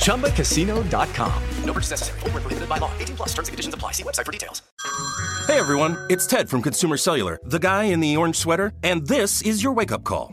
ChumbaCasino.com. No purchase necessary. Full prohibited by law. 18 plus terms and conditions apply. See website for details. Hey everyone, it's Ted from Consumer Cellular, the guy in the orange sweater, and this is your wake up call.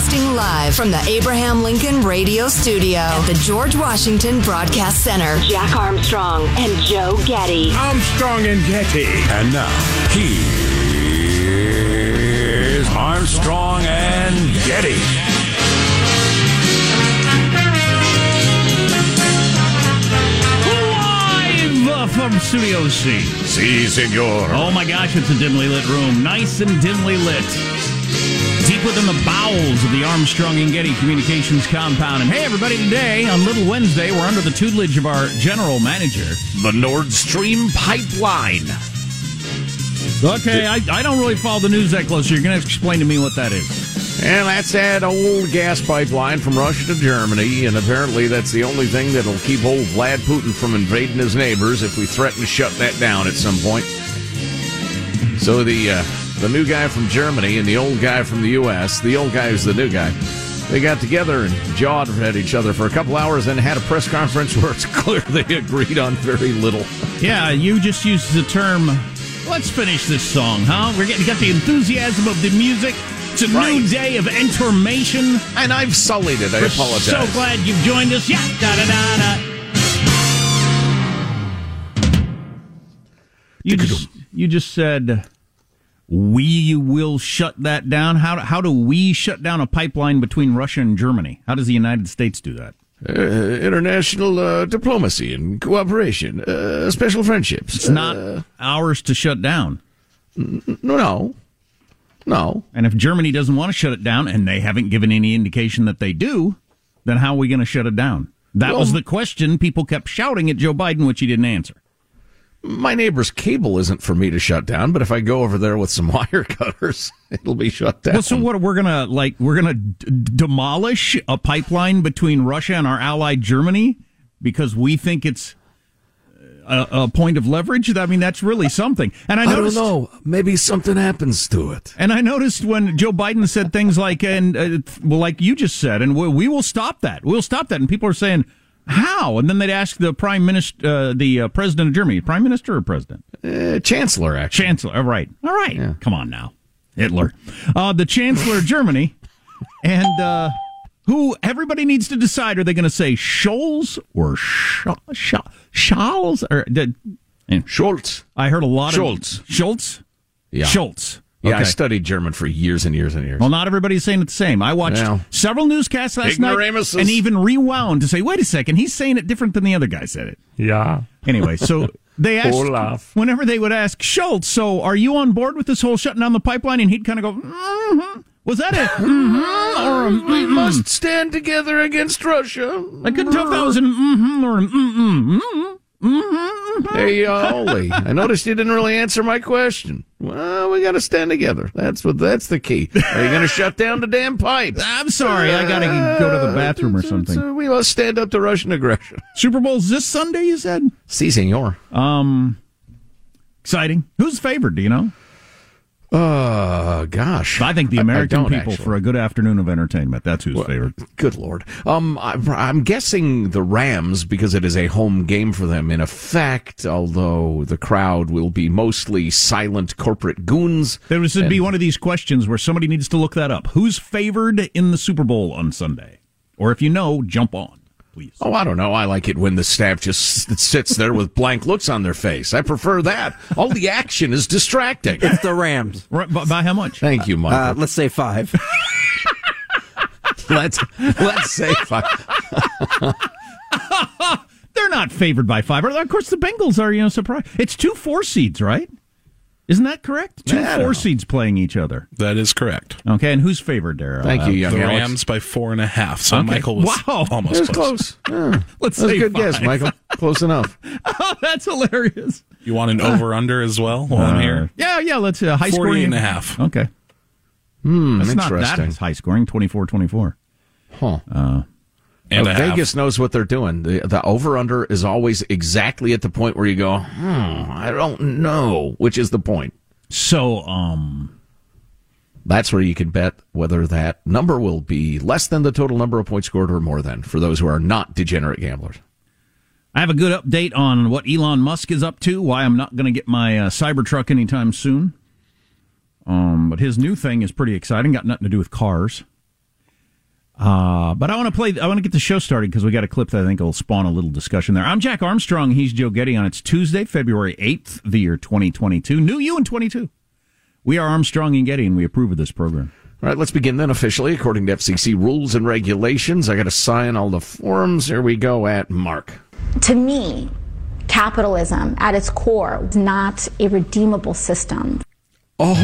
Broadcasting live from the Abraham Lincoln Radio Studio at the George Washington Broadcast Center. Jack Armstrong and Joe Getty. Armstrong and Getty. And now, he is Armstrong and Getty. Live from Studio C. Si, senor. Oh my gosh, it's a dimly lit room. Nice and dimly lit deep within the bowels of the Armstrong and Getty Communications compound. And hey, everybody, today on Little Wednesday, we're under the tutelage of our general manager, the Nord Stream pipeline. Okay, I, I don't really follow the news that close. So you're going to explain to me what that is. And that's that old gas pipeline from Russia to Germany, and apparently that's the only thing that'll keep old Vlad Putin from invading his neighbors if we threaten to shut that down at some point. So the uh, the new guy from Germany and the old guy from the U.S., the old guy is the new guy, they got together and jawed at each other for a couple hours and had a press conference where it's clear they agreed on very little. Yeah, you just used the term, let's finish this song, huh? We're getting got the enthusiasm of the music. It's a right. new day of information. And I've sullied it. I We're apologize. So glad you've joined us. Yeah, da da da da. You just, you just said we will shut that down? How, how do we shut down a pipeline between Russia and Germany? How does the United States do that? Uh, international uh, diplomacy and cooperation, uh, special friendships. It's not uh, ours to shut down. N- no, no. No. And if Germany doesn't want to shut it down, and they haven't given any indication that they do, then how are we going to shut it down? That well, was the question people kept shouting at Joe Biden, which he didn't answer my neighbor's cable isn't for me to shut down, but if I go over there with some wire cutters, it'll be shut down. Well, so what? We're gonna like we're gonna d- demolish a pipeline between Russia and our ally Germany because we think it's a, a point of leverage. I mean, that's really something. And I, noticed, I don't know. Maybe something happens to it. And I noticed when Joe Biden said things like, and uh, well, like you just said, and we, we will stop that. We'll stop that. And people are saying how? And then they'd ask the prime minister, uh, the uh, president of Germany, prime minister or president? Uh, chancellor, actually. Chancellor. All right. All right. Yeah. Come on now, Hitler. Uh, the chancellor of Germany, and uh, who everybody needs to decide: are they going to say Scholz or Sch- Sch- Scholz or the, and Schultz? I heard a lot Schultz. of Schultz. Yeah. Schultz. Yeah, okay. I studied German for years and years and years. Well, not everybody's saying it the same. I watched well, several newscasts last night and even rewound to say, wait a second, he's saying it different than the other guy said it. Yeah. Anyway, so they asked Olaf. whenever they would ask Schultz, so are you on board with this whole shutting down the pipeline? And he'd kind of go, mm-hmm. Was that it? Mm-hmm, or a, we must stand together against Russia. I couldn't tell if that was an mm-hmm or an mm-mm. Mm-hmm. Mm-hmm. Hey, uh, Ole, I noticed you didn't really answer my question. Well, we got to stand together. That's what. That's the key. Are you going to shut down the damn pipe? I'm sorry, I got to go to the bathroom or something. So we must stand up to Russian aggression. Super Bowl's this Sunday, you said? Si, senor. Um, exciting. Who's favored? Do you know? Uh, gosh. I think the I- I American people actually. for a good afternoon of entertainment. That's who's favored. Good lord. Um, I'm, I'm guessing the Rams because it is a home game for them. In effect, although the crowd will be mostly silent corporate goons. There to be one of these questions where somebody needs to look that up. Who's favored in the Super Bowl on Sunday? Or if you know, jump on, please. Oh, I don't know. I like it when the staff just sits there with blank looks on their face. I prefer that. All the action is distracting. It's the Rams. Right, by, by how much? Thank you, Uh, Michael. let's say five. let's let's say five. They're not favored by five. Of course, the Bengals are, you know, surprised. It's two four seeds, right? Isn't that correct? Two Yeah, four seeds playing each other. That is correct. Okay, and who's favored there? Thank Uh, you, young The Alex. Rams by four and a half. So Okay. Michael was Wow. almost was close. close. Yeah. Let's That was say a good guess. Michael. Close enough. Oh, that's hilarious. You want an over under as well while I'm here? Yeah, yeah, let's uh, high 40 scoring. and a half. Okay. Hmm, That's not that interesting. high scoring, 24-24. Huh. And a half. Vegas knows what they're doing. The, the over under is always exactly at the point where you go, hmm, I don't know, which is the point. So, um, That's where you can bet whether that number will be less than the total number of points scored or more than for those who are not degenerate gamblers. I have a good update on what Elon Musk is up to, why I'm not going to get my uh, Cybertruck anytime soon. Um, but his new thing is pretty exciting, got nothing to do with cars. Uh, but I want to play, I want to get the show started because we got a clip that I think will spawn a little discussion there. I'm Jack Armstrong. He's Joe Getty on it's Tuesday, February 8th, the year 2022. New you in 22. We are Armstrong and Getty, and we approve of this program. All right, let's begin then officially. According to FCC rules and regulations, I got to sign all the forms. Here we go at Mark. To me, capitalism at its core is not a redeemable system. Oh,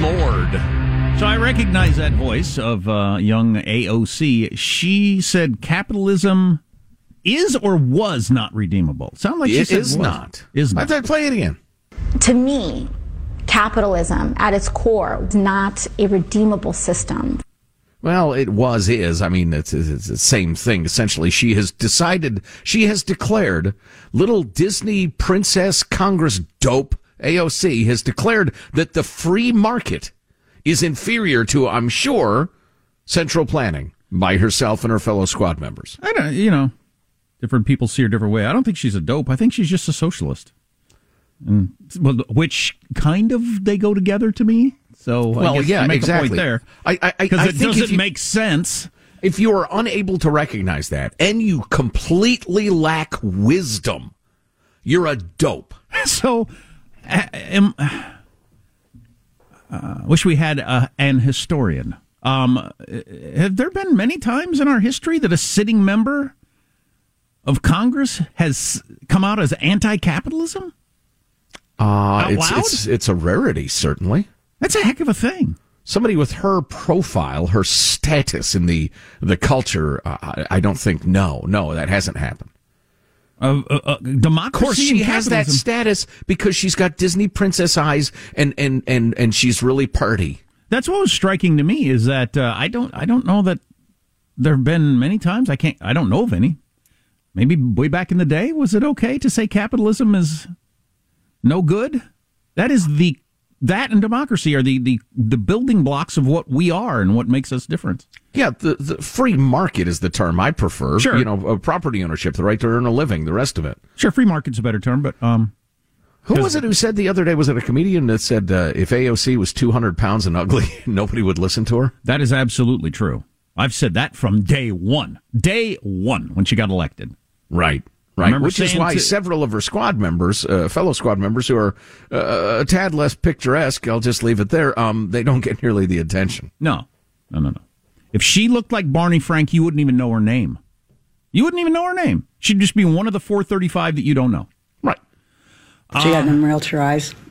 Lord. So I recognize that voice of uh, young AOC. She said capitalism is or was not redeemable. Sound like she It said is was. not. Is I not. thought play it again. To me, capitalism at its core is not a redeemable system. Well, it was, is. I mean, it's, it's the same thing. Essentially, she has decided, she has declared, little Disney princess Congress dope AOC has declared that the free market is inferior to, I'm sure, central planning by herself and her fellow squad members. I don't. You know, different people see her different way. I don't think she's a dope. I think she's just a socialist. And well, which kind of they go together to me. So I Well, yeah, you make exactly. a point there. I- I- I- because I it doesn't you- make sense. If you are unable to recognize that and you completely lack wisdom, you're a dope. So, am, uh, wish we had uh, an historian. Um, have there been many times in our history that a sitting member of Congress has come out as anti-capitalism? Uh, Out it's, loud? it's it's a rarity, certainly. That's a heck of a thing. Somebody with her profile, her status in the the culture, uh, I, I don't think. No, no, that hasn't happened. Uh, uh, uh, democracy. Of course, she has that status because she's got Disney princess eyes, and and and and she's really party. That's what was striking to me is that uh, I don't I don't know that there have been many times I can't I don't know of any. Maybe way back in the day was it okay to say capitalism is no good? That is the that and democracy are the the the building blocks of what we are and what makes us different. Yeah, the, the free market is the term I prefer. Sure. you know, uh, property ownership, the right to earn a living, the rest of it. Sure, free market's a better term, but um, Who was it who said the other day? Was it a comedian that said uh, if AOC was 200 pounds and ugly, nobody would listen to her? that is absolutely true. I've said that from day one, day one when she got elected. Right. I Right. Which is why to- several of her squad members, uh, fellow squad members who are uh, a tad less picturesque, I'll just leave it there, um, they don't get nearly the attention. No, no, no, no. If she looked like Barney Frank, you wouldn't even know her name. You wouldn't even know her name. She'd just be one of the 435 that you don't know. Right. She got them realtor eyes.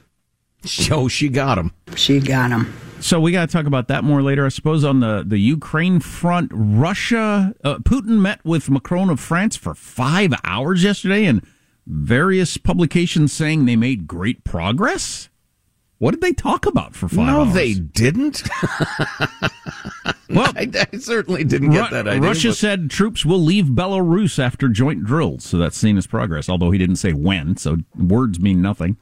Oh, she got them. She got them. So we got to talk about that more later, I suppose. On the, the Ukraine front, Russia, uh, Putin met with Macron of France for five hours yesterday, and various publications saying they made great progress. What did they talk about for five no, hours? No, they didn't. well, I, I certainly didn't get that idea. Russia but- said troops will leave Belarus after joint drills, so that's seen as progress. Although he didn't say when, so words mean nothing.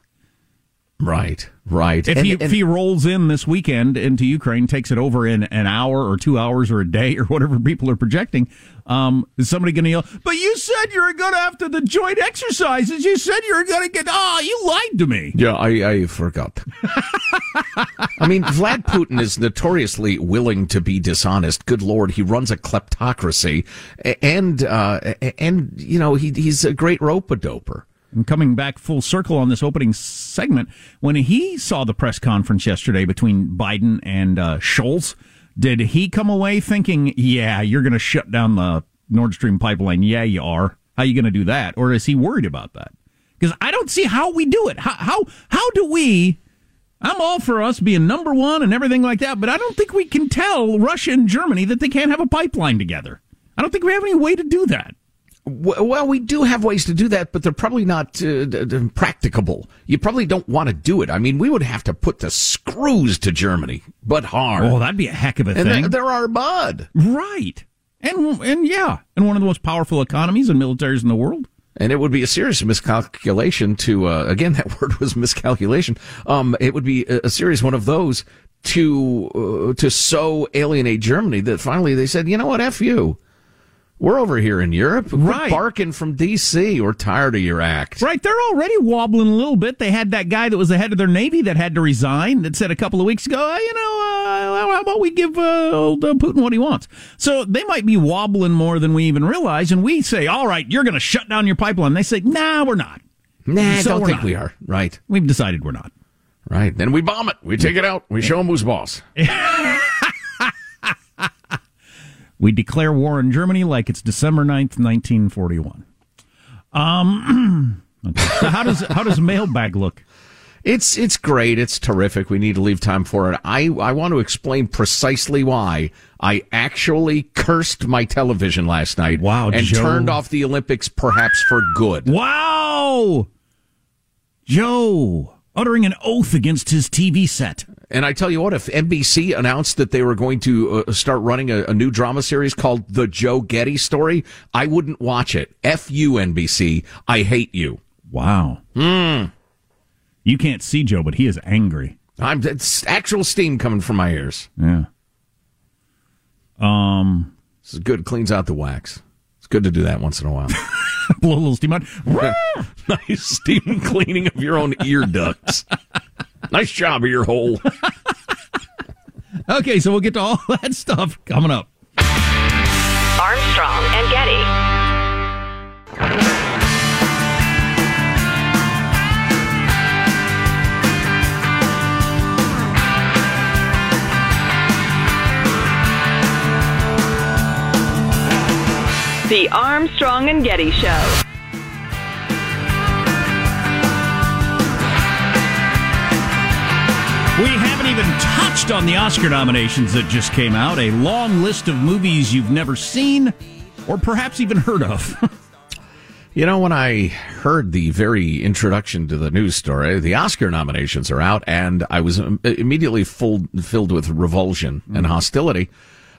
Right, right. If And- he and- if he rolls in this weekend into Ukraine, takes it over in an hour or two hours or a day or whatever people are projecting, um, is somebody going to yell? But you said you were going to after the joint exercises. You said you were going to get. Ah, you lied to me. Yeah, I, I forgot. I mean, Vlad Putin is notoriously willing to be dishonest. Good Lord, he runs a kleptocracy, and uh, and you know he he's a great rope a doper. And coming back full circle on this opening segment, when he saw the press conference yesterday between Biden and uh, Scholz, did he come away thinking, "Yeah, you're going to shut down the Nord Stream pipeline"? Yeah, you are. How are you going to do that? Or is he worried about that? Because I don't see how we do it. How how how do we? I'm all for us being number one and everything like that, but I don't think we can tell Russia and Germany that they can't have a pipeline together. I don't think we have any way to do that. Well, we do have ways to do that, but they're probably not uh, practicable. You probably don't want to do it. I mean, we would have to put the screws to Germany, but hard. Oh, that'd be a heck of a and thing. they're, our bud. Right. And and yeah, and one of the most powerful economies and militaries in the world. And it would be a serious miscalculation to, uh, again, that word was miscalculation. Um, it would be a, a serious one of those to, uh, to so alienate Germany that finally they said, you know what, F you. We're over here in Europe. Right. barking from D.C. We're tired of your act. Right, they're already wobbling a little bit. They had that guy that was the head of their navy that had to resign. That said a couple of weeks ago, "Uh, you know, uh, how about we give uh, old uh, Putin what he wants? So they might be wobbling more than we even realize. And we say, "All right, you're going to shut down your pipeline." They say, "Nah, we're not." Nah, I So don't we're think not. we are. Right. We've decided we're not. Right. Then we bomb it. We take it out. We show them who's boss. We declare war on Germany like it's December 9th, 1941. Um, okay. so how does how does mailbag look? It's it's great. It's terrific. We need to leave time for it. I I want to explain precisely why I actually cursed my television last night. Wow, and Joe. turned off the Olympics perhaps for good. Wow, Joe uttering an oath against his TV set. And I tell you what, if NBC announced that they were going to uh, start running a, a new drama series called The Joe Getty Story, I wouldn't watch it. F you, NBC. I hate you. Wow. You can't see Joe, but he is angry. I'm it's actual steam coming from my ears. Yeah. Um, This is good. Cleans out the wax. It's good to do that once in a while. blow a little steam out. nice steam cleaning of your own ear ducts. nice job, ear hole. Okay, so we'll get to all that stuff coming up. Armstrong The Armstrong and Getty Show. We haven't even touched on the Oscar nominations that just came out. A long list of movies you've never seen or perhaps even heard of. You know, when I heard the very introduction to the news story, the Oscar nominations are out, and I was immediately full, filled with revulsion and mm. hostility.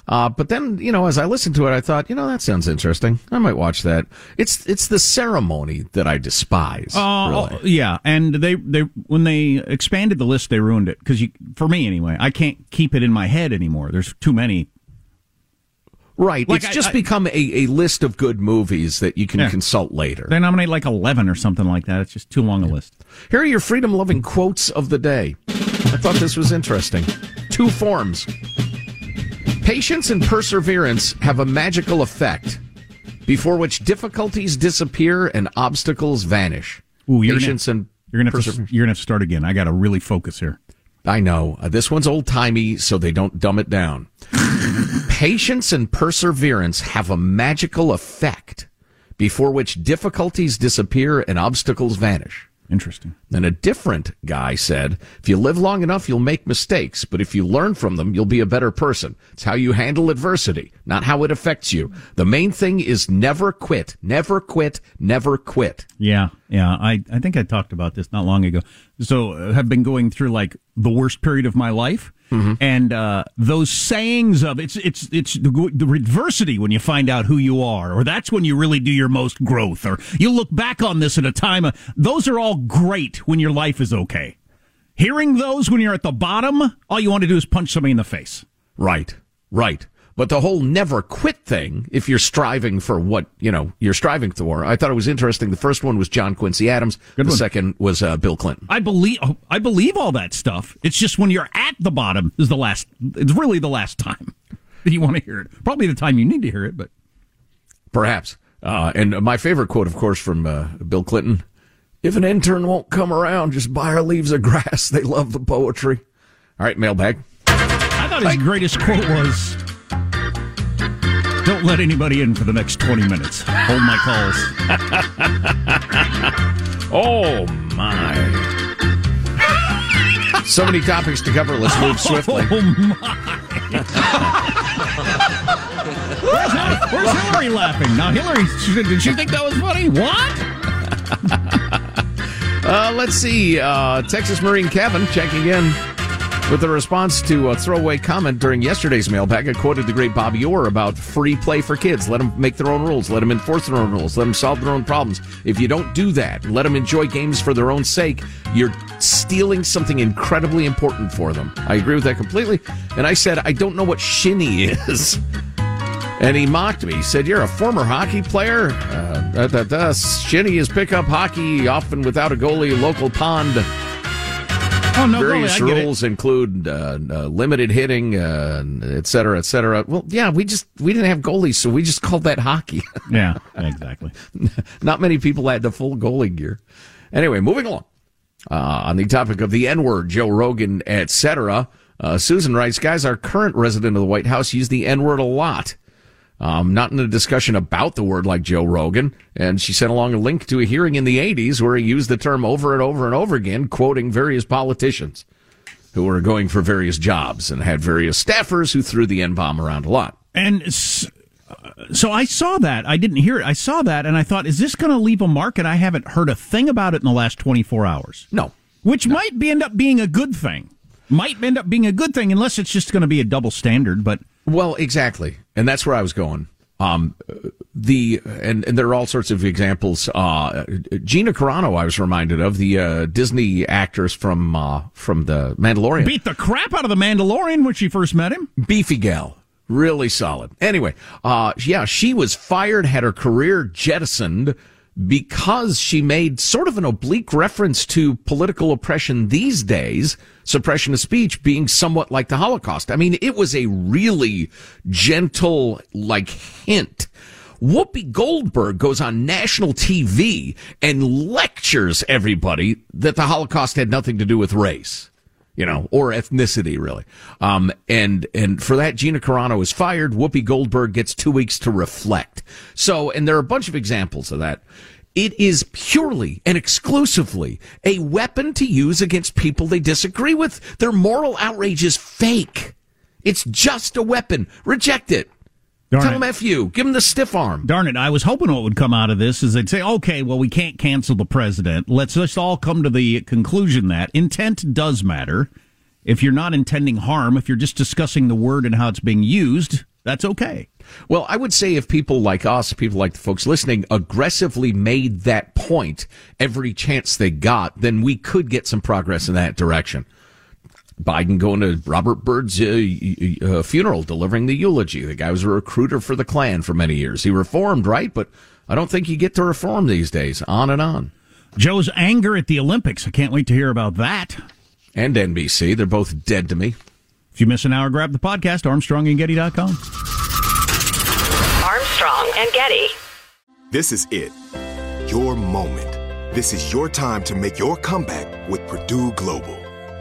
Uh, but then, you know, as I listened to it, I thought, you know, that sounds interesting. I might watch that. It's it's the ceremony that I despise. Oh, really. yeah, and they they when they expanded the list, they ruined it because you, for me anyway, I can't keep it in my head anymore. There's too many. Right. Like it's I- just I- become a, a list of good movies that you can Yeah. consult later. They nominate like eleven or something like that. It's just too long a list. Here are your freedom loving quotes of the day. I thought this was interesting. Two forms. Patience and perseverance have a magical effect before which difficulties disappear and obstacles vanish. Ooh, you're Patience gonna, and you're gonna have to, you're gonna have to start again. I got to really focus here. I know. Uh, this one's old timey, so they don't dumb it down. Patience and perseverance have a magical effect before which difficulties disappear and obstacles vanish. Interesting. And a different guy said, if you live long enough, you'll make mistakes, but if you learn from them, you'll be a better person. It's how you handle adversity, not how it affects you. The main thing is never quit, never quit, never quit. Yeah, yeah. I, I think I talked about this not long ago. So uh, have been going through like the worst period of my life. And uh, those sayings of it's it's it's the, the adversity when you find out who you are, or that's when you really do your most growth, or you look back on this at a time. Of, those are all great when your life is okay. Hearing those when you're at the bottom, all you want to do is punch somebody in the face. Right, right. But the whole never quit thing, if you're striving for what, you know, you're striving for, I thought it was interesting. The first one was John Quincy Adams. Good the one. second was uh, Bill Clinton. I believe oh, I believe all that stuff. It's just when you're at the bottom is the last. It's really the last time that you want to hear it. Probably the time you need to hear it, but Perhaps. Uh, and my favorite quote, of course, from uh, Bill Clinton If an intern won't come around, just buy her leaves of grass. They love the poetry. All right, mailbag. I thought his greatest quote was, "Don't let anybody in for the next twenty minutes. Hold my calls." oh my! so many topics to cover. Let's move swiftly. Where's, Hillary, where's Hillary laughing? Now, Hillary, did she think that was funny? What? Uh, let's see. Uh, Texas Marine Kevin checking in with a response to a throwaway comment during yesterday's mailbag. I quoted the great Bobby Orr about free play for kids. Let them make their own rules. Let them enforce their own rules. Let them solve their own problems. If you don't do that, let them enjoy games for their own sake, you're stealing something incredibly important for them. I agree with that completely. And I said, I don't know what shinny is. And he mocked me. He said, You're a former hockey player? Uh, da, da, da. Shinny is pickup hockey, often without a goalie, local pond. Oh no, Various goalie, I it. rules include uh, uh, limited hitting, uh, et cetera, et cetera. Well, yeah, we just we didn't have goalies, so we just called that hockey. Yeah, exactly. Not many people had the full goalie gear. Anyway, moving along. Uh, on the topic of the N word, Joe Rogan, et cetera. Uh, Susan writes, guys, our current resident of the White House used the N word a lot. Um, not in a discussion about the word like Joe Rogan. And she sent along a link to a hearing in the 80s where he used the term over and over and over again, quoting various politicians who were going for various jobs and had various staffers who threw the N bomb around a lot. And s- uh, so I saw that. I didn't hear it. I saw that, and I thought, is this going to leave a mark? And I haven't heard a thing about it in the last 24 hours. No. Which might be, end up being a good thing. Might end up being a good thing, unless it's just going to be a double standard. But Well, exactly, and that's where I was going. Um, the and, and there are all sorts of examples. Uh, Gina Carano, I was reminded of the uh, Disney actress from uh, from the Mandalorian. beat the crap out of the Mandalorian when she first met him. Beefy gal, really solid. Anyway, uh, yeah, she was fired, had her career jettisoned because she made sort of an oblique reference to political oppression these days, suppression of speech being somewhat like the Holocaust. I mean, it was a really gentle, like, hint. Whoopi Goldberg goes on national TV and lectures everybody that the Holocaust had nothing to do with race you know, or ethnicity, really. Um, and, and for that, Gina Carano is fired. Whoopi Goldberg gets two weeks to reflect. So, and there are a bunch of examples of that. It is purely and exclusively a weapon to use against people they disagree with. Their moral outrage is fake. It's just a weapon. Reject it. Darn Tell it. them F you. Give them the stiff arm. Darn it! I was hoping what would come out of this is they'd say, "Okay, well, we can't cancel the president. Let's just all come to the conclusion that intent does matter. If you're not intending harm, if you're just discussing the word and how it's being used, that's okay." Well, I would say if people like us, people like the folks listening, aggressively made that point every chance they got, then we could get some progress in that direction. Biden going to Robert Byrd's uh, uh, funeral, delivering the eulogy. The guy was a recruiter for the Klan for many years. He reformed, right? But I don't think you get to reform these days. On and on. Joe's anger at the Olympics. I can't wait to hear about that. And NBC. They're both dead to me. If you miss an hour, grab the podcast, armstrongandgetty.com. Armstrong and Getty. This is it. Your moment. This is your time to make your comeback with Purdue Global.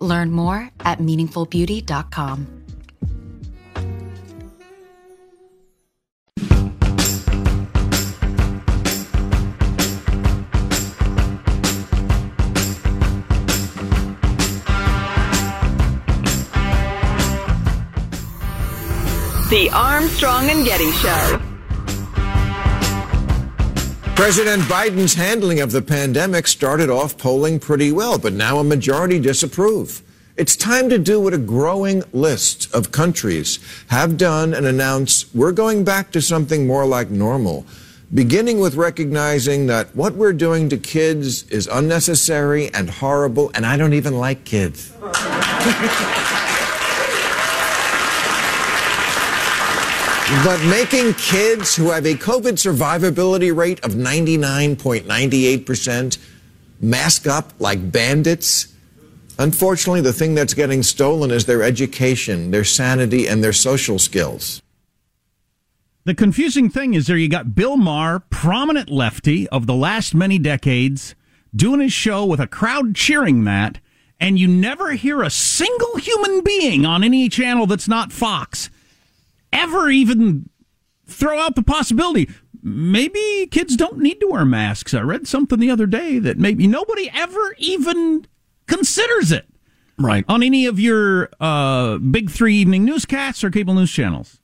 Learn more at meaningfulbeauty.com. The Armstrong and Getty Show. President Biden's handling of the pandemic started off polling pretty well, but now a majority disapprove. It's time to do what a growing list of countries have done and announce we're going back to something more like normal, beginning with recognizing that what we're doing to kids is unnecessary and horrible, and I don't even like kids. But making kids who have a COVID survivability rate of 99.98% mask up like bandits, unfortunately, the thing that's getting stolen is their education, their sanity, and their social skills. The confusing thing is there you got Bill Maher, prominent lefty of the last many decades, doing his show with a crowd cheering that, and you never hear a single human being on any channel that's not Fox ever even throw out the possibility maybe kids don't need to wear masks. I read something the other day that maybe nobody ever even considers it. Right. On any of your uh, big three evening newscasts or cable news channels.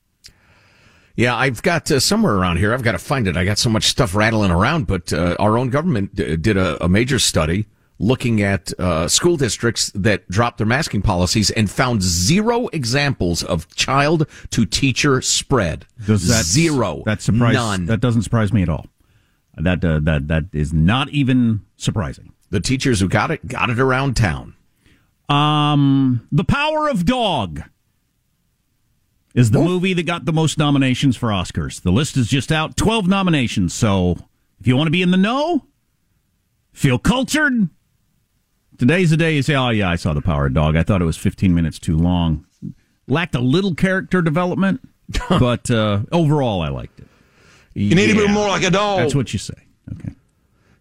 Yeah, I've got uh, somewhere around here. I've got to find it. I got so much stuff rattling around, but uh, our own government d- did a, a major study looking at uh, school districts that dropped their masking policies and found zero examples of child to teacher spread. Does that zero? That surprise None. That doesn't surprise me at all. That uh, that that is not even surprising. The teachers who got it got it around town. Um, The Power of Dog is the movie that got the most nominations for Oscars. The list is just out, 12 nominations. So, if you want to be in the know, feel cultured, today's the day you say, "Oh yeah, I saw The Power of Dog. I thought it was 15 minutes too long. Lacked a little character development, but uh, overall I liked it." You need to be more like a dog. That's what you say. Okay.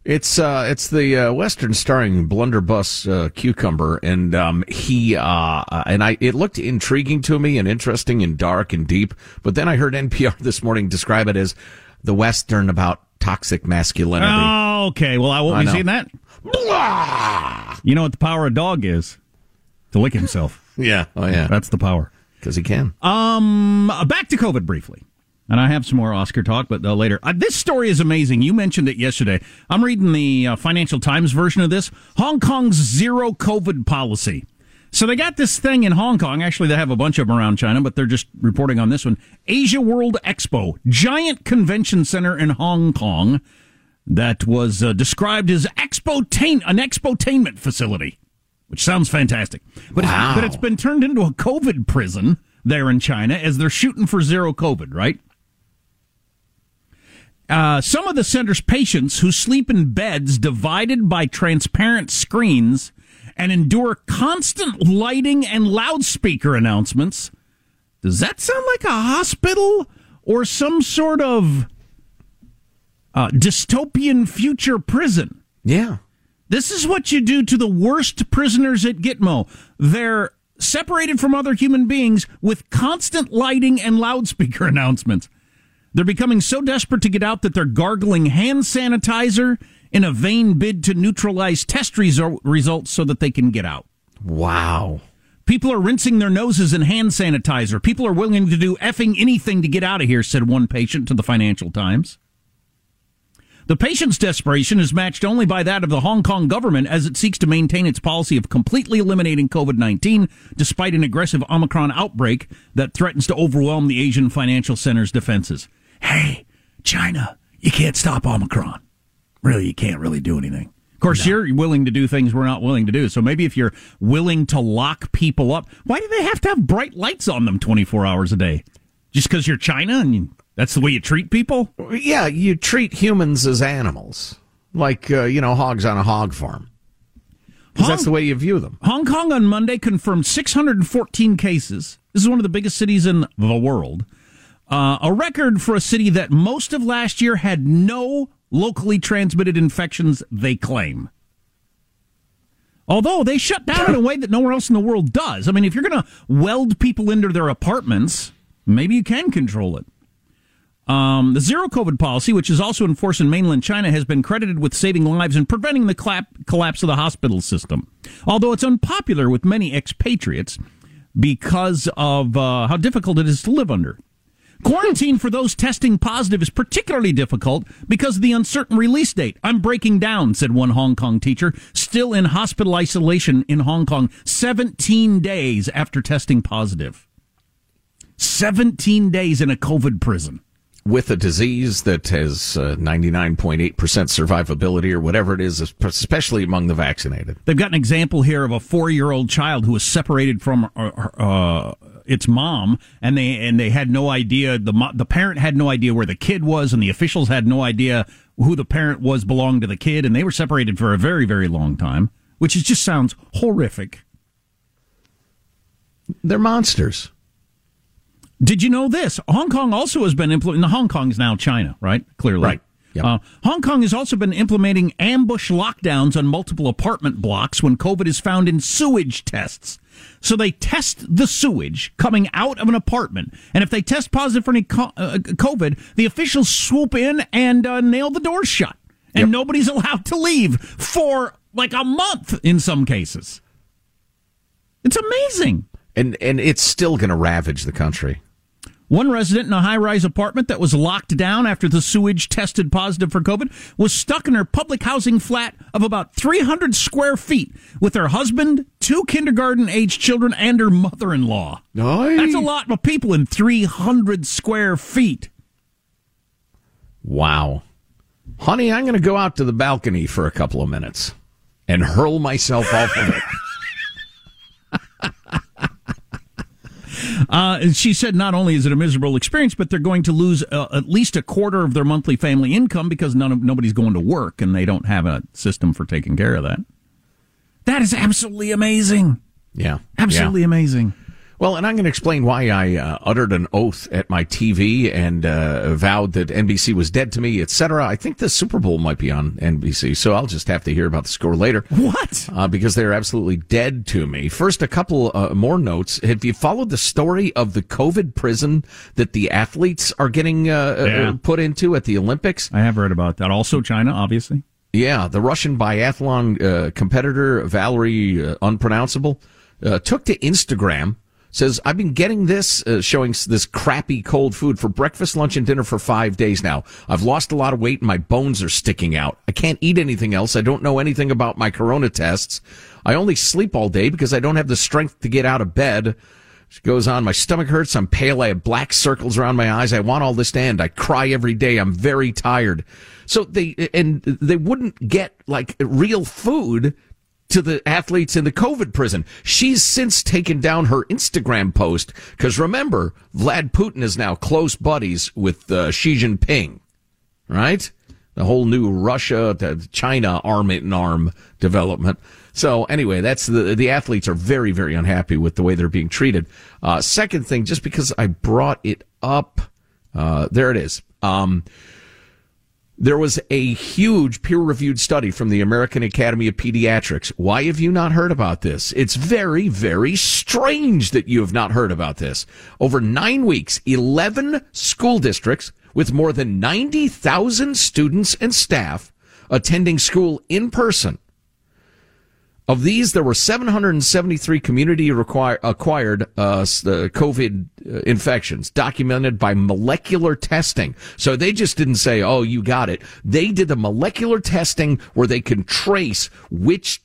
It's uh, it's the uh, western starring blunderbuss uh, cucumber, and um, he uh, and I. It looked intriguing to me and interesting and dark and deep. But then I heard NPR this morning describe it as the western about toxic masculinity. Oh, okay. Well, I won't I be know. seeing that. You know what the power of dog is? To lick himself. Yeah. Oh yeah. That's the power. Because he can. Um, back to COVID briefly. And I have some more Oscar talk, but uh, later. Uh, this story is amazing. You mentioned it yesterday. I'm reading the uh, Financial Times version of this. Hong Kong's zero COVID policy. So they got this thing in Hong Kong. Actually, they have a bunch of them around China, but they're just reporting on this one. Asia World Expo, giant convention center in Hong Kong that was uh, described as expotain- an expotainment facility. which sounds fantastic. But, Wow. it's, but it's been turned into a COVID prison there in China as they're shooting for zero COVID, right? Uh, some of the center's patients who sleep in beds divided by transparent screens and endure constant lighting and loudspeaker announcements. Does that sound like a hospital or some sort of uh, dystopian future prison? Yeah. This is what you do to the worst prisoners at Gitmo. They're separated from other human beings with constant lighting and loudspeaker announcements. They're becoming so desperate to get out that they're gargling hand sanitizer in a vain bid to neutralize test resu- results so that they can get out. Wow. People are rinsing their noses in hand sanitizer. People are willing to do effing anything to get out of here, said one patient to the Financial Times. The patient's desperation is matched only by that of the Hong Kong government as it seeks to maintain its policy of completely eliminating COVID 19 despite an aggressive Omicron outbreak that threatens to overwhelm the Asian financial center's defenses. Hey, China, you can't stop Omicron. Really, you can't really do anything. Of course, you're willing to do things we're not willing to do. So maybe if you're willing to lock people up, why do they have to have bright lights on them 24 hours a day? Just because you're China and you, that's the way you treat people? Yeah, you treat humans as animals, like uh, you know hogs on a hog farm. 'Cause that's the way you view them. Hong Kong on Monday confirmed 614 cases. This is one of the biggest cities in the world. Uh, a record for a city that most of last year had no locally transmitted infections, they claim. Although they shut down in a way that nowhere else in the world does. I mean, if you're going to weld people into their apartments, maybe you can control it. Um, the zero COVID policy, which is also enforced in mainland China, has been credited with saving lives and preventing the clap- collapse of the hospital system. Although it's unpopular with many expatriates because of uh, how difficult it is to live under. Quarantine for those testing positive is particularly difficult because of the uncertain release date. I'm breaking down, said one Hong Kong teacher, still in hospital isolation in Hong Kong 17 days after testing positive. 17 days in a COVID prison. With a disease that has uh, 99.8% survivability or whatever it is, especially among the vaccinated. They've got an example here of a four-year-old child who was separated from uh, uh, its mom, and they and they had no idea. the mo- The parent had no idea where the kid was, and the officials had no idea who the parent was belonged to the kid, and they were separated for a very, very long time, which is just sounds horrific. They're monsters. Did you know this? Hong Kong also has been implementing. The Hong Kong is now China, right? Clearly, Right. Yep. Uh, Hong Kong has also been implementing ambush lockdowns on multiple apartment blocks when COVID is found in sewage tests. So they test the sewage coming out of an apartment, and if they test positive for any co- uh, COVID, the officials swoop in and uh, nail the doors shut, and nobody's allowed to leave for like a month in some cases. It's amazing. And and it's still going to ravage the country. One resident in a high rise apartment that was locked down after the sewage tested positive for COVID was stuck in her public housing flat of about 300 square feet with her husband, two kindergarten age children, and her mother in law. That's a lot of people in 300 square feet. Wow. Honey, I'm going to go out to the balcony for a couple of minutes and hurl myself off of it. Uh, and she said not only is it a miserable experience, but they're going to lose uh, at least a quarter of their monthly family income because none of nobody's going to work and they don't have a system for taking care of that. That is absolutely amazing. Yeah. Absolutely Yeah. amazing. Well, and I'm going to explain why I uh, uttered an oath at my TV and uh, vowed that NBC was dead to me, etc. I think the Super Bowl might be on NBC, so I'll just have to hear about the score later. What? Uh, because they're absolutely dead to me. First, a couple uh, more notes. Have you followed the story of the COVID prison that the athletes are getting uh, Yeah. uh, put into at the Olympics? I have read about that. Also, China, obviously. Yeah, the Russian biathlon uh, competitor Valerie uh, unpronounceable uh, took to Instagram. Says I've been getting this, uh, showing this crappy cold food for breakfast, lunch, and dinner for five days now. I've lost a lot of weight and my bones are sticking out. I can't eat anything else. I don't know anything about my corona tests. I only sleep all day because I don't have the strength to get out of bed. She goes on, my stomach hurts. I'm pale. I have black circles around my eyes. I want all this to end. I cry every day. I'm very tired. So they, and they wouldn't get like real food to the athletes in the COVID prison. She's since taken down her Instagram post because remember, Vlad Putin is now close buddies with uh, Xi Jinping, right? The whole new Russia to China arm in arm development. So anyway, that's the the athletes are very very unhappy with the way they're being treated. Uh, second thing, just because I brought it up, uh, there it is. Um, there was a huge peer reviewed study from the American Academy of Pediatrics. Why have you not heard about this? It's very, very strange that you have not heard about this. Over nine weeks, 11 school districts with more than 90,000 students and staff attending school in person of these, there were 773 community require, acquired uh, COVID uh, infections documented by molecular testing. So they just didn't say, "Oh, you got it." They did the molecular testing where they can trace which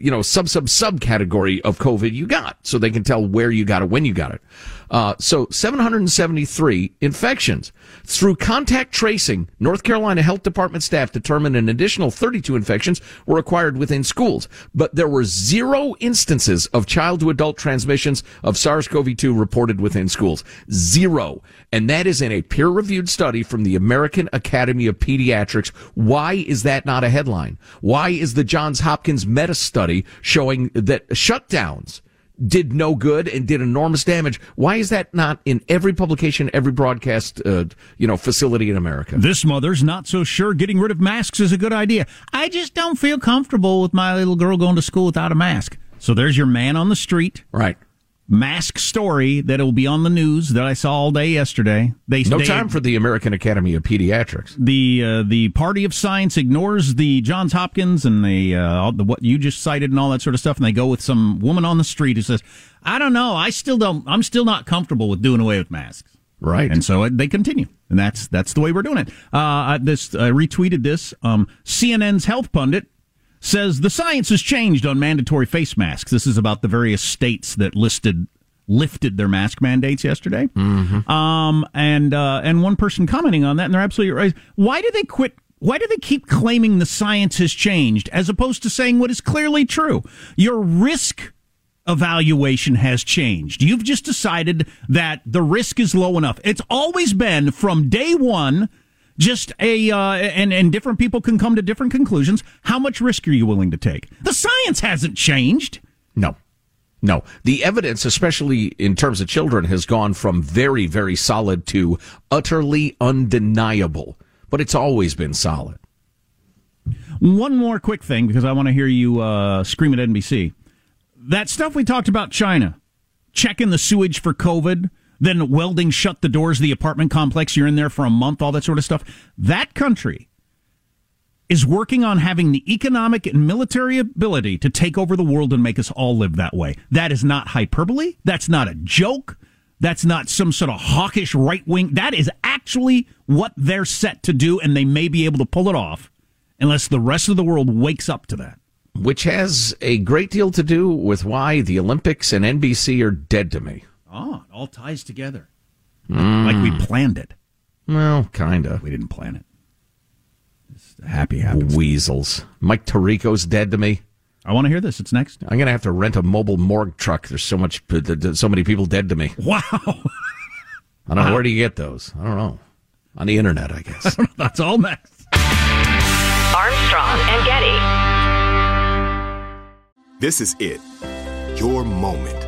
you know sub sub subcategory of COVID you got, so they can tell where you got it, when you got it. Uh, so 773 infections. Through contact tracing, North Carolina Health Department staff determined an additional 32 infections were acquired within schools, but there were zero instances of child to adult transmissions of SARS-CoV-2 reported within schools. Zero. And that is in a peer reviewed study from the American Academy of Pediatrics. Why is that not a headline? Why is the Johns Hopkins meta study showing that shutdowns did no good and did enormous damage. Why is that not in every publication, every broadcast, uh, you know, facility in America? This mother's not so sure getting rid of masks is a good idea. I just don't feel comfortable with my little girl going to school without a mask. So there's your man on the street. Right mask story that will be on the news that I saw all day yesterday. They no they, time for the American Academy of Pediatrics. The uh, the Party of Science ignores the Johns Hopkins and the, uh, the what you just cited and all that sort of stuff, and they go with some woman on the street who says, "I don't know, I still don't, I'm still not comfortable with doing away with masks." Right, and so they continue, and that's that's the way we're doing it. Uh, this I retweeted this. Um, CNN's health pundit says the science has changed on mandatory face masks. This is about the various states that listed lifted their mask mandates yesterday. Mm-hmm. Um, and uh, and one person commenting on that, and they're absolutely right. Why do they quit? Why do they keep claiming the science has changed as opposed to saying what is clearly true? Your risk evaluation has changed. You've just decided that the risk is low enough. It's always been from day one just a uh, and and different people can come to different conclusions. How much risk are you willing to take? The science hasn't changed. No. No, the evidence, especially in terms of children, has gone from very, very solid to utterly undeniable. But it's always been solid. One more quick thing, because I want to hear you uh, scream at NBC. That stuff we talked about China, checking the sewage for COVID, then welding shut the doors of the apartment complex. You're in there for a month, all that sort of stuff. That country is working on having the economic and military ability to take over the world and make us all live that way. That is not hyperbole. That's not a joke. That's not some sort of hawkish right wing. That is actually what they're set to do, and they may be able to pull it off unless the rest of the world wakes up to that. Which has a great deal to do with why the Olympics and NBC are dead to me. It all ties together. Mm. Like we planned it. Well, kinda. We didn't plan it. It's happy happens. Weasels. Mike Tirico's dead to me. I want to hear this. It's next. I'm gonna have to rent a mobile morgue truck. There's so much, so many people dead to me. Wow. I don't know where do you get those. I don't know. On the internet, I guess. That's all next. Armstrong and Getty. This is it. Your moment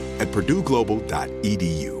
at purdueglobal.edu.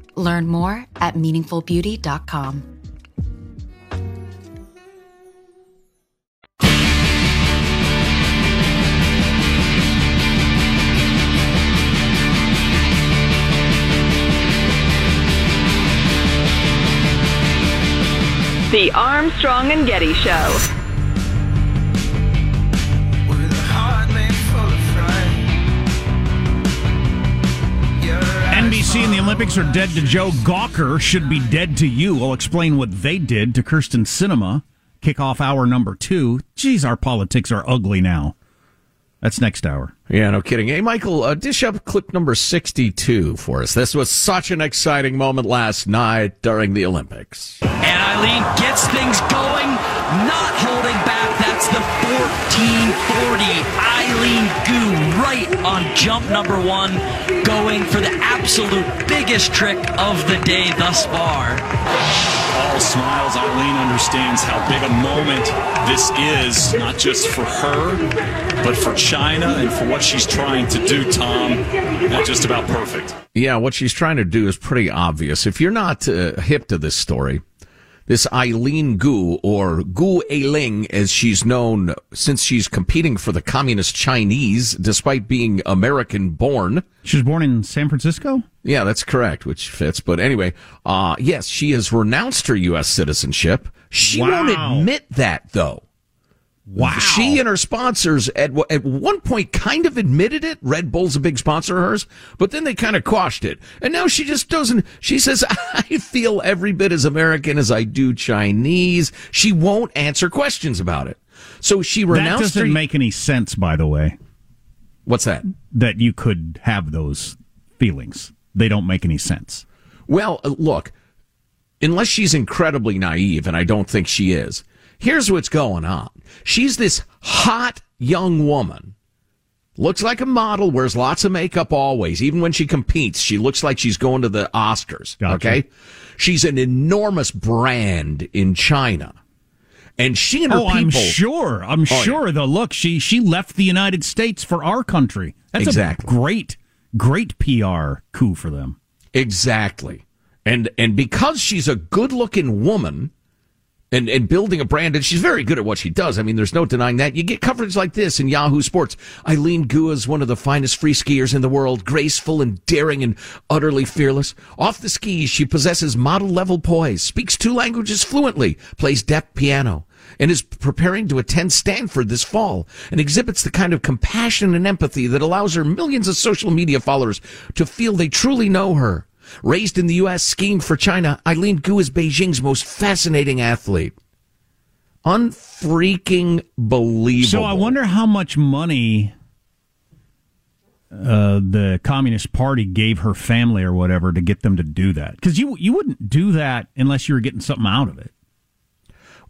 Learn more at meaningfulbeauty.com. The Armstrong and Getty Show. NBC and the Olympics are dead to Joe Gawker, should be dead to you. I'll explain what they did to Kyrsten Sinema. Kick off hour number two. Geez, our politics are ugly now. That's next hour. Yeah, no kidding. Hey, Michael, uh, dish up clip number 62 for us. This was such an exciting moment last night during the Olympics. And Eileen gets things going, not holding back. That's the 1440. Eileen Gu right on jump number one, going for the absolute biggest trick of the day thus far. All smiles. Eileen understands how big a moment this is, not just for her, but for China and for what she's trying to do, Tom. Not just about perfect. Yeah, what she's trying to do is pretty obvious. If you're not uh, hip to this story, this Eileen Gu, or Gu Ailing, as she's known since she's competing for the communist Chinese, despite being American born. She was born in San Francisco? Yeah, that's correct, which fits. But anyway, uh, yes, she has renounced her U.S. citizenship. She Wow. won't admit that, though. Wow. She and her sponsors at at one point kind of admitted it. Red Bull's a big sponsor of hers, but then they kind of quashed it. And now she just doesn't. She says, "I feel every bit as American as I do Chinese." She won't answer questions about it. So she renounced. That doesn't her. make any sense, by the way. What's that? That you could have those feelings. They don't make any sense. Well, uh, look, unless she's incredibly naive, and I don't think she is, here's what's going on. She's this hot young woman. Looks like a model, wears lots of makeup always. Even when she competes, she looks like she's going to the Oscars. Gotcha. Okay? She's an enormous brand in China. And she and her oh, people. I'm sure. I'm Oh, yeah. sure. Though, look, she she left the United States for our country. That's Exactly. a great, great PR coup for them. Exactly. And and because she's a good looking woman and, and building a brand, and she's very good at what she does. I mean, there's no denying that. You get coverage like this in Yahoo Sports. Eileen Gu is one of the finest free skiers in the world, graceful and daring and utterly fearless. Off the skis, she possesses model level poise, speaks two languages fluently, plays deaf piano, and is preparing to attend Stanford this fall and exhibits the kind of compassion and empathy that allows her millions of social media followers to feel they truly know her. Raised in the U.S., skiing for China, Eileen Gu is Beijing's most fascinating athlete. Unfreaking believable. So I wonder how much money uh, the Communist Party gave her family or whatever to get them to do that. Because you you wouldn't do that unless you were getting something out of it.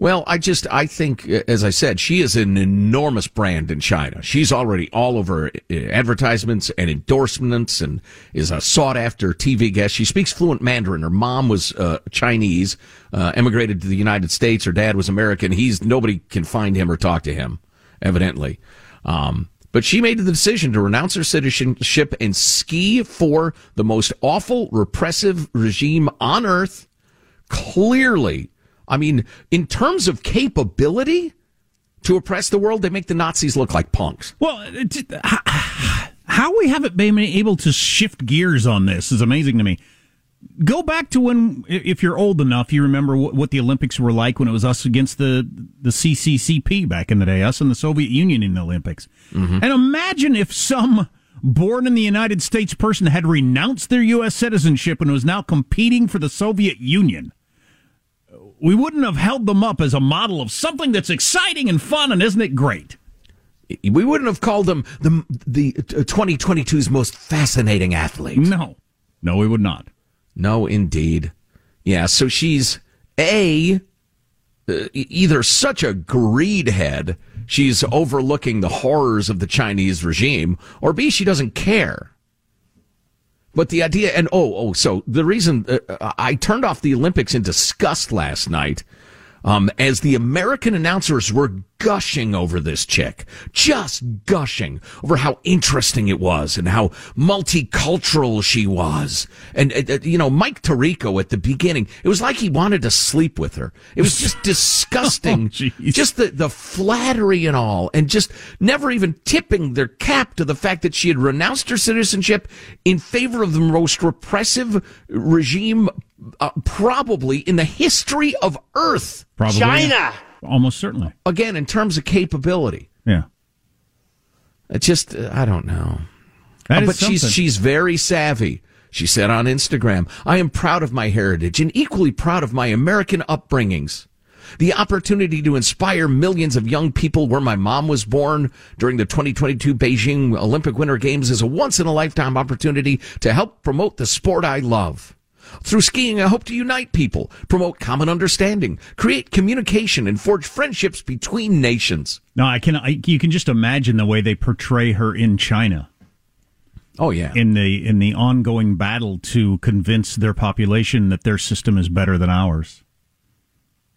Well, I just, I think, as I said, she is an enormous brand in China. She's already all over uh, advertisements and endorsements and is a sought after TV guest. She speaks fluent Mandarin. Her mom was uh, Chinese, uh, emigrated to the United States. Her dad was American. He's, nobody can find him or talk to him, evidently. Um, but she made the decision to renounce her citizenship and ski for the most awful, repressive regime on earth. Clearly, I mean, in terms of capability to oppress the world, they make the Nazis look like punks. Well, how we haven't been able to shift gears on this is amazing to me. Go back to when, if you're old enough, you remember what the Olympics were like when it was us against the the CCCP back in the day, us and the Soviet Union in the Olympics. Mm-hmm. And imagine if some born in the United States person had renounced their U.S. citizenship and was now competing for the Soviet Union we wouldn't have held them up as a model of something that's exciting and fun, and isn't it great? We wouldn't have called them the the 2022's uh, most fascinating athlete. No, no, we would not. No, indeed. Yeah, so she's a uh, either such a greed head she's overlooking the horrors of the Chinese regime, or B she doesn't care. But the idea, and oh, oh, so the reason uh, I turned off the Olympics in disgust last night, um, as the American announcers were gushing over this chick, just gushing over how interesting it was and how multicultural she was. And, uh, uh you know, Mike Tirico at the beginning, it was like he wanted to sleep with her. It was just disgusting. oh, just the, the flattery and all, and just never even tipping their cap to the fact that she had renounced her citizenship in favor of the most repressive regime uh, probably in the history of Earth. Probably. China. Almost certainly. Again, in terms of capability. Yeah. It just, uh, I don't know. Uh, but something. she's she's very savvy. She said on Instagram, "I am proud of my heritage and equally proud of my American upbringings." The opportunity to inspire millions of young people where my mom was born during the 2022 Beijing Olympic Winter Games is a once in a lifetime opportunity to help promote the sport I love. Through skiing, I hope to unite people, promote common understanding, create communication, and forge friendships between nations. No, I can. I, you can just imagine the way they portray her in China. Oh yeah, in the in the ongoing battle to convince their population that their system is better than ours.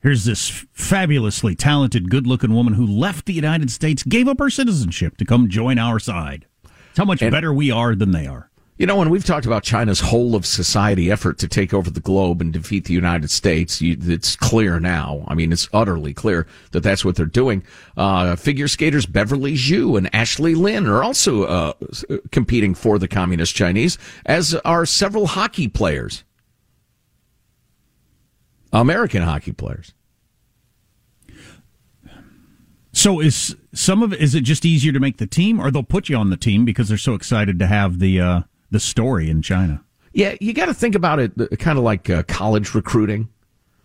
Here's this fabulously talented, good-looking woman who left the United States, gave up her citizenship to come join our side. It's how much and, better we are than they are. You know, when we've talked about China's whole of society effort to take over the globe and defeat the United States, you, it's clear now. I mean, it's utterly clear that that's what they're doing. Uh, figure skaters Beverly Zhu and Ashley Lin are also uh, competing for the Communist Chinese, as are several hockey players, American hockey players. So is some of it, is it just easier to make the team, or they'll put you on the team because they're so excited to have the uh, the story in China. Yeah, you got to think about it uh, kind of like uh, college recruiting.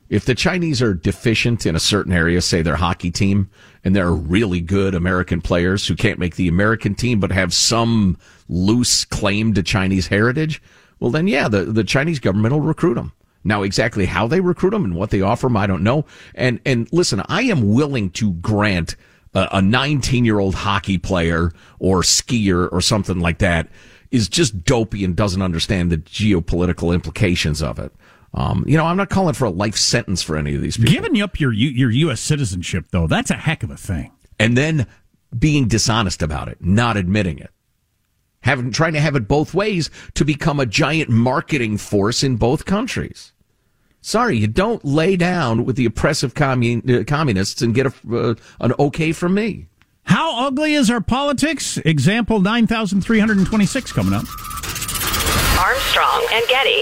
If the Chinese are deficient in a certain area, say their hockey team, and there are really good American players who can't make the American team but have some loose claim to Chinese heritage, well, then yeah, the, the Chinese government will recruit them. Now, exactly how they recruit them and what they offer them, I don't know. And and listen, I am willing to grant a 19 year old hockey player or skier or something like that is just dopey and doesn't understand the geopolitical implications of it. Um, you know, I'm not calling for a life sentence for any of these people. Giving up your your U.S. citizenship, though, that's a heck of a thing. And then being dishonest about it, not admitting it, having trying to have it both ways to become a giant marketing force in both countries. Sorry, you don't lay down with the oppressive commun- uh, communists and get a, uh, an okay from me. How ugly is our politics? Example 9326 coming up. Armstrong and Getty.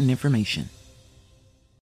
important information.